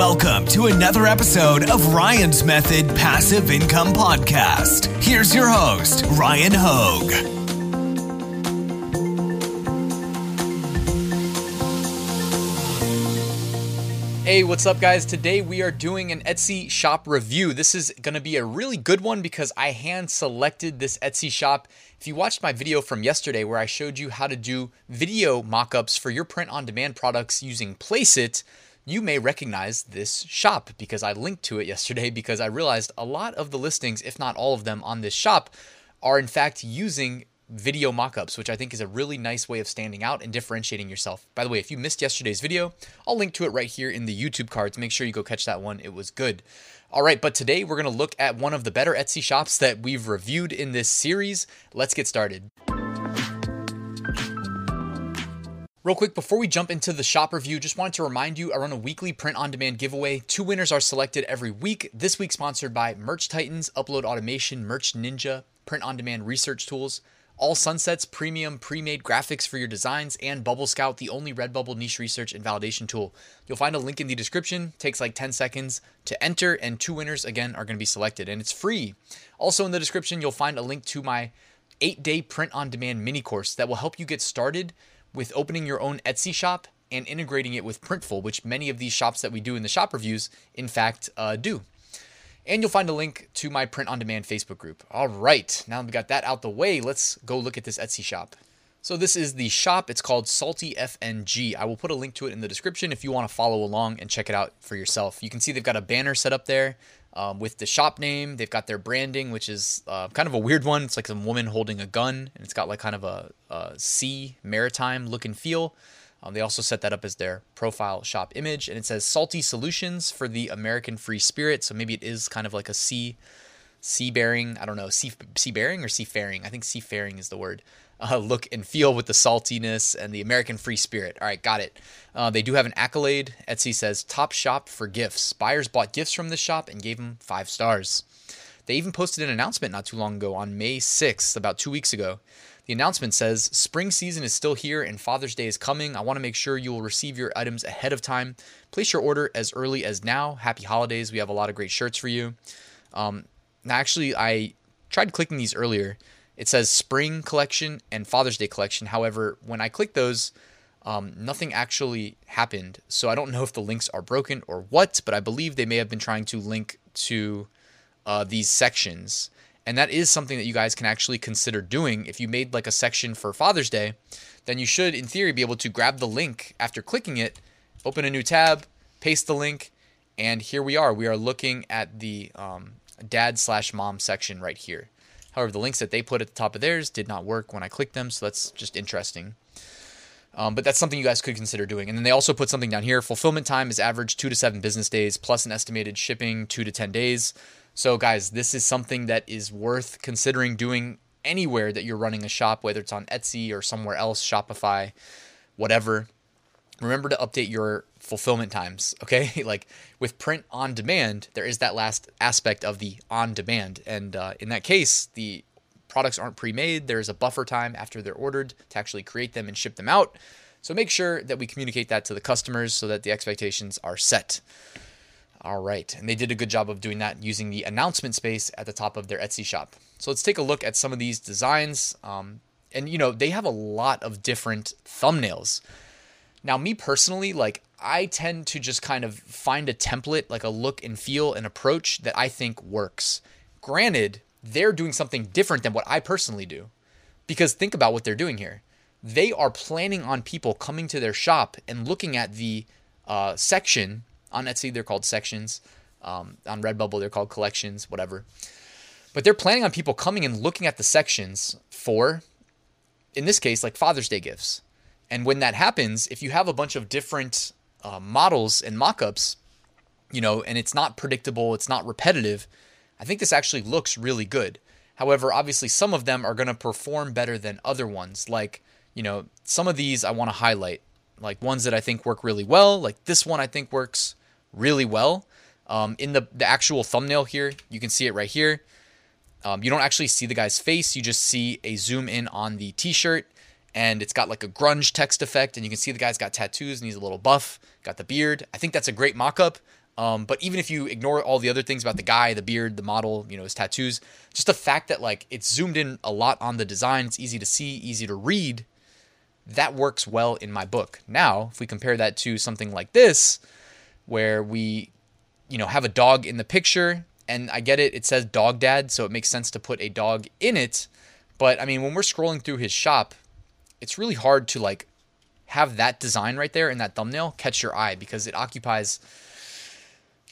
Welcome to another episode of Ryan's Method Passive Income Podcast. Here's your host, Ryan Hogue. Hey, what's up, guys? Today we are doing an Etsy shop review. This is going to be a really good one because I hand selected this Etsy shop. If you watched my video from yesterday where I showed you how to do video mockups for your print on demand products using Placeit, you may recognize this shop because I linked to it yesterday because I realized a lot of the listings, if not all of them on this shop, are in fact using video mockups, which I think is a really nice way of standing out and differentiating yourself. By the way, if you missed yesterday's video, I'll link to it right here in the YouTube cards. Make sure you go catch that one. It was good. All right, but today we're going to look at one of the better Etsy shops that we've reviewed in this series. Let's get started. Real quick, before we jump into the shop review, just wanted to remind you I run a weekly print on demand giveaway. Two winners are selected every week. This week, sponsored by Merch Titans, Upload Automation, Merch Ninja, Print on Demand Research Tools. All Sunsets premium pre-made graphics for your designs and Bubble Scout, the only Redbubble niche research and validation tool. You'll find a link in the description. Takes like 10 seconds to enter, and two winners again are going to be selected, and it's free. Also in the description, you'll find a link to my eight-day print-on-demand mini course that will help you get started with opening your own Etsy shop and integrating it with Printful, which many of these shops that we do in the shop reviews, in fact, uh, do. And you'll find a link to my print on demand Facebook group. All right, now we got that out the way, let's go look at this Etsy shop. So this is the shop. It's called Salty FNG. I will put a link to it in the description if you want to follow along and check it out for yourself. You can see they've got a banner set up there um, with the shop name. They've got their branding, which is uh, kind of a weird one. It's like some woman holding a gun, and it's got like kind of a, a sea maritime look and feel. Um, they also set that up as their profile shop image, and it says "Salty Solutions for the American Free Spirit." So maybe it is kind of like a sea, seabearing. I don't know, sea seabearing or seafaring. I think seafaring is the word. Uh, look and feel with the saltiness and the American free spirit. All right, got it. Uh, they do have an accolade. Etsy says top shop for gifts. Buyers bought gifts from this shop and gave them five stars. They even posted an announcement not too long ago on May 6th, about two weeks ago. The announcement says Spring season is still here and Father's Day is coming. I want to make sure you will receive your items ahead of time. Place your order as early as now. Happy holidays. We have a lot of great shirts for you. Um, actually, I tried clicking these earlier. It says Spring collection and Father's Day collection. However, when I click those, um, nothing actually happened. So I don't know if the links are broken or what, but I believe they may have been trying to link to uh, these sections. And that is something that you guys can actually consider doing. If you made like a section for Father's Day, then you should, in theory, be able to grab the link after clicking it, open a new tab, paste the link, and here we are. We are looking at the um, dad slash mom section right here. However, the links that they put at the top of theirs did not work when I clicked them, so that's just interesting. Um, but that's something you guys could consider doing. And then they also put something down here. Fulfillment time is average two to seven business days, plus an estimated shipping two to 10 days. So, guys, this is something that is worth considering doing anywhere that you're running a shop, whether it's on Etsy or somewhere else, Shopify, whatever. Remember to update your fulfillment times, okay? like with print on demand, there is that last aspect of the on demand. And uh, in that case, the products aren't pre made. There's a buffer time after they're ordered to actually create them and ship them out. So make sure that we communicate that to the customers so that the expectations are set. All right. And they did a good job of doing that using the announcement space at the top of their Etsy shop. So let's take a look at some of these designs. Um, and, you know, they have a lot of different thumbnails. Now, me personally, like, I tend to just kind of find a template, like a look and feel and approach that I think works. Granted, they're doing something different than what I personally do. Because think about what they're doing here. They are planning on people coming to their shop and looking at the uh, section on Etsy, they're called sections. Um, on Redbubble, they're called collections, whatever. But they're planning on people coming and looking at the sections for, in this case, like Father's Day gifts. And when that happens, if you have a bunch of different uh, models and mockups, you know, and it's not predictable, it's not repetitive, I think this actually looks really good. However, obviously, some of them are going to perform better than other ones. Like, you know, some of these I want to highlight, like ones that I think work really well. Like this one, I think works really well. Um, in the, the actual thumbnail here, you can see it right here. Um, you don't actually see the guy's face, you just see a zoom in on the t shirt, and it's got like a grunge text effect, and you can see the guy's got tattoos and he's a little buff, got the beard. I think that's a great mock up. Um, but even if you ignore all the other things about the guy, the beard, the model, you know, his tattoos, just the fact that like it's zoomed in a lot on the design, it's easy to see, easy to read, that works well in my book. Now, if we compare that to something like this, where we, you know, have a dog in the picture, and I get it, it says dog dad, so it makes sense to put a dog in it. But I mean, when we're scrolling through his shop, it's really hard to like have that design right there in that thumbnail catch your eye because it occupies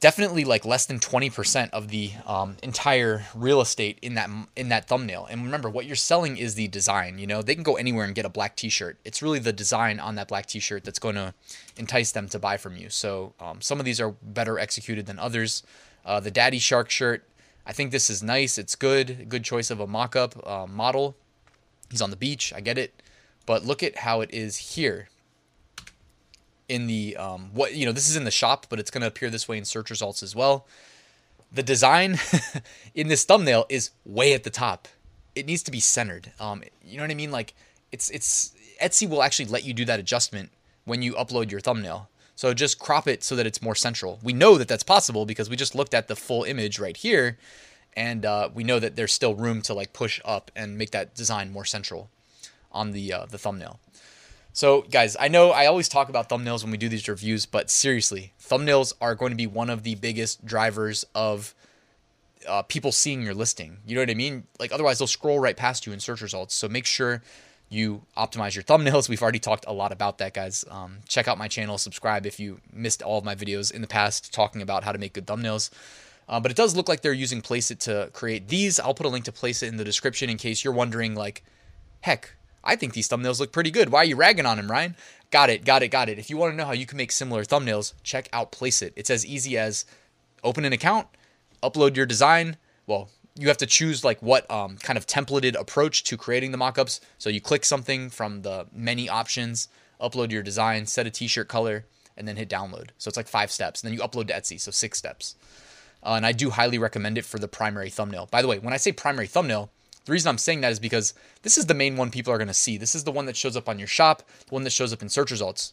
definitely like less than 20% of the um, entire real estate in that in that thumbnail. And remember what you're selling is the design you know? They can go anywhere and get a black t-shirt. It's really the design on that black t-shirt that's going to entice them to buy from you. So um, some of these are better executed than others. Uh, the daddy shark shirt i think this is nice. It's good. Good choice of a mock-up uh, model. He's on the beach. I get it but look at how it is here in the um, what you know this is in the shop but it's going to appear this way in search results as well. The design in this thumbnail is way at the top. It needs to be centered. Um, you know what i mean? Like it's it's etsy will actually let you do that adjustment when you upload your thumbnail. So just crop it so that it's more central. We know that that's possible because we just looked at the full image right here and uh, we know that there's still room to like push up and make that design more central on the uh, the thumbnail so, guys, I know I always talk about thumbnails when we do these reviews, but seriously, thumbnails are going to be one of the biggest drivers of uh, people seeing your listing. You know what I mean? Like, otherwise, they'll scroll right past you in search results. So, make sure you optimize your thumbnails. We've already talked a lot about that, guys. Um, check out my channel, subscribe if you missed all of my videos in the past talking about how to make good thumbnails. Uh, but it does look like they're using Placeit to create these. I'll put a link to Placeit in the description in case you're wondering, like, heck, I think these thumbnails look pretty good. Why are you ragging on him, Ryan? Got it, got it, got it. If you want to know how you can make similar thumbnails, check out Placeit. It's as easy as open an account, upload your design. Well, you have to choose like what um, kind of templated approach to creating the mockups. So you click something from the many options, upload your design, set a t-shirt color, and then hit download. So it's like five steps. And then you upload to Etsy, so six steps. Uh, and I do highly recommend it for the primary thumbnail. By the way, when I say primary thumbnail, the reason I'm saying that is because this is the main one people are going to see. This is the one that shows up on your shop, the one that shows up in search results.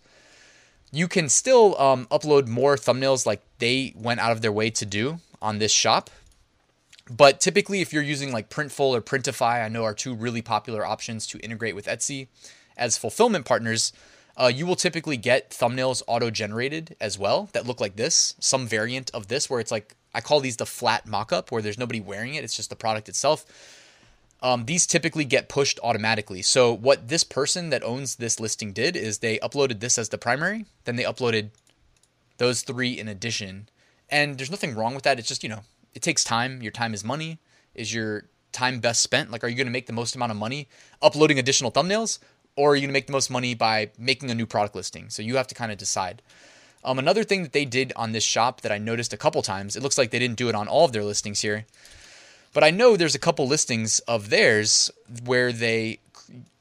You can still um, upload more thumbnails like they went out of their way to do on this shop. But typically, if you're using like Printful or Printify, I know are two really popular options to integrate with Etsy as fulfillment partners. Uh, you will typically get thumbnails auto generated as well that look like this, some variant of this, where it's like, I call these the flat mock up, where there's nobody wearing it, it's just the product itself um, these typically get pushed automatically. So what this person that owns this listing did is they uploaded this as the primary, then they uploaded those three in addition. And there's nothing wrong with that. It's just, you know, it takes time. Your time is money. Is your time best spent? Like, are you going to make the most amount of money uploading additional thumbnails? Or are you going to make the most money by making a new product listing? So you have to kind of decide. Um, another thing that they did on this shop that I noticed a couple times, it looks like they didn't do it on all of their listings here, but I know there's a couple listings of theirs where they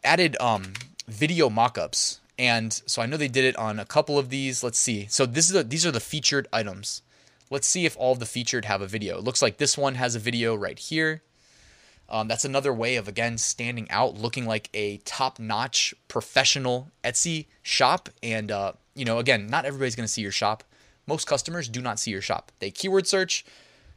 added um, video mockups. And so I know they did it on a couple of these. Let's see. So this is a, these are the featured items. Let's see if all the featured have a video. It looks like this one has a video right here. Um, that's another way of again standing out, looking like a top-notch professional Etsy shop. And uh, you know, again, not everybody's going to see your shop. Most customers do not see your shop. They keyword search,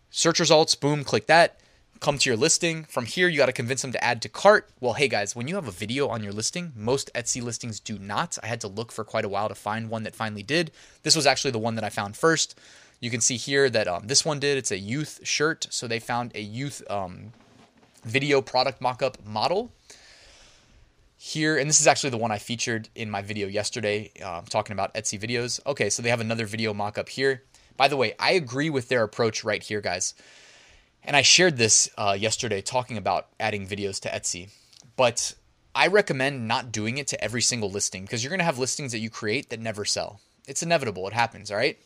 search results, boom, click that come to your listing. From here, you got to convince them to add to cart. Well, hey guys, when you have a video on your listing, most Etsy listings do not. I had to look for quite a while to find one that finally did. This was actually the one that I found first. You can see here that um, this one did. It's a youth shirt. So they found a youth um, video product mockup model here, and this is actually the one I featured in my video yesterday, uh, talking about Etsy videos. Okay, so they have another video mockup here. By the way, I agree with their approach right here, guys. And I shared this uh, yesterday talking about adding videos to Etsy. But I recommend not doing it to every single listing because you're going to have listings that you create that never sell. It's inevitable. It happens, all right?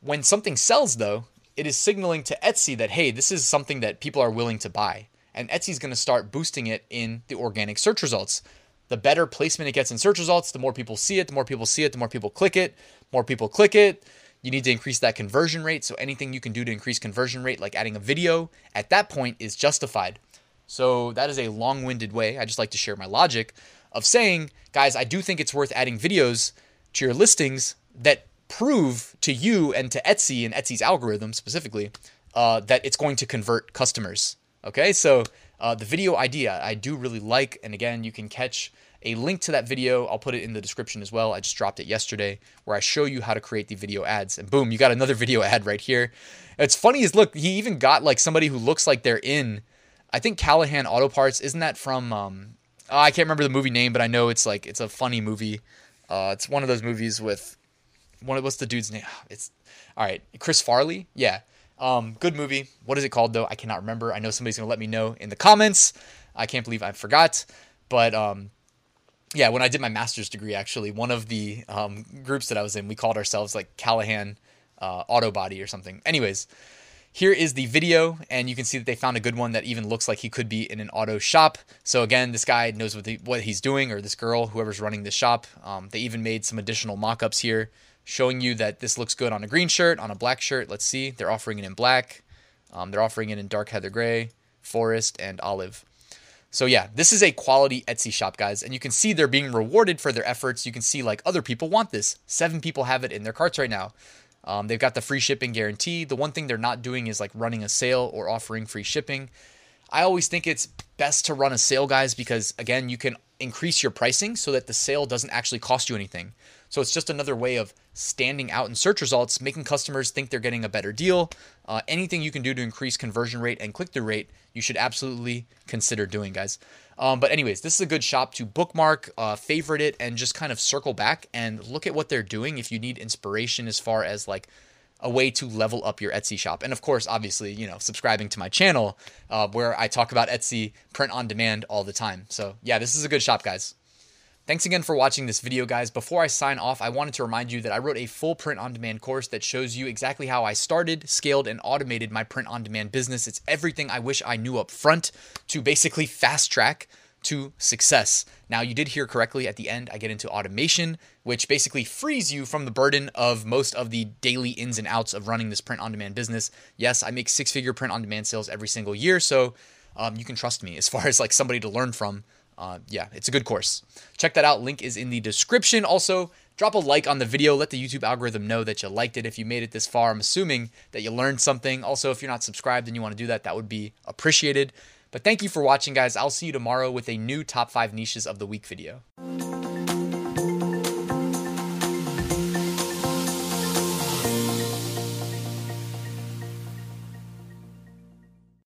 When something sells, though, it is signaling to Etsy that, hey, this is something that people are willing to buy. And Etsy's going to start boosting it in the organic search results. The better placement it gets in search results, the more people see it, the more people see it, the more people click it, more people click it, you need to increase that conversion rate. So anything you can do to increase conversion rate, like adding a video, at that point is justified. So that is a long-winded way. I just like to share my logic of saying, guys, I do think it's worth adding videos to your listings that prove to you and to Etsy and Etsy's algorithm specifically uh, that it's going to convert customers. Okay, so uh, the video idea I do really like, and again, you can catch a link to that video. I'll put it in the description as well. I just dropped it yesterday where I show you how to create the video ads. And boom, you got another video ad right here. It's funny is look, he even got like somebody who looks like they're in, I think Callahan Auto Parts. Isn't that from, um, oh, I can't remember the movie name, but I know it's like, it's a funny movie. Uh, it's one of those movies with, one of, what's the dude's name? It's, all right, Chris Farley. Yeah. Um, good movie. What is it called though? I cannot remember. I know somebody's gonna let me know in the comments. I can't believe I forgot. But um, yeah, when I did my master's degree, actually, one of the um, groups that I was in, we called ourselves like Callahan uh, Auto Body or something. Anyways, here is the video, and you can see that they found a good one that even looks like he could be in an auto shop. So again, this guy knows what, the, what he's doing, or this girl, whoever's running the shop. Um, they even made some additional mock-ups here, showing you that this looks good on a green shirt, on a black shirt. Let's see, they're offering it in black. Um, they're offering it in dark heather gray, forest, and olive. So yeah, this is a quality Etsy shop, guys, and you can see they're being rewarded for their efforts. You can see like other people want this. Seven people have it in their carts right now. Um, they've got the free shipping guarantee. The one thing they're not doing is like running a sale or offering free shipping. I always think it's best to run a sale, guys, because again, you can increase your pricing so that the sale doesn't actually cost you anything. So it's just another way of standing out in search results, making customers think they're getting a better deal. Uh, anything you can do to increase conversion rate and click through rate, you should absolutely consider doing, guys. Um, but, anyways, this is a good shop to bookmark, uh, favorite it, and just kind of circle back and look at what they're doing if you need inspiration as far as like a way to level up your Etsy shop. And of course, obviously, you know, subscribing to my channel uh, where I talk about Etsy print on demand all the time. So, yeah, this is a good shop, guys. Thanks again for watching this video, guys. Before I sign off, I wanted to remind you that I wrote a full print on demand course that shows you exactly how I started, scaled, and automated my print on demand business. It's everything I wish I knew up front to basically fast track to success. Now, you did hear correctly at the end, I get into automation, which basically frees you from the burden of most of the daily ins and outs of running this print on demand business. Yes, I make six figure print on demand sales every single year, so um, you can trust me as far as like somebody to learn from uh, yeah, it's a good course. Check that out. Link is in the description. Also, drop a like on the video. Let the YouTube algorithm know that you liked it. If you made it this far, I'm assuming that you learned something. Also, if you're not subscribed and you want to do that, that would be appreciated. But thank you for watching, guys. I'll see you tomorrow with a new top five niches of the week video.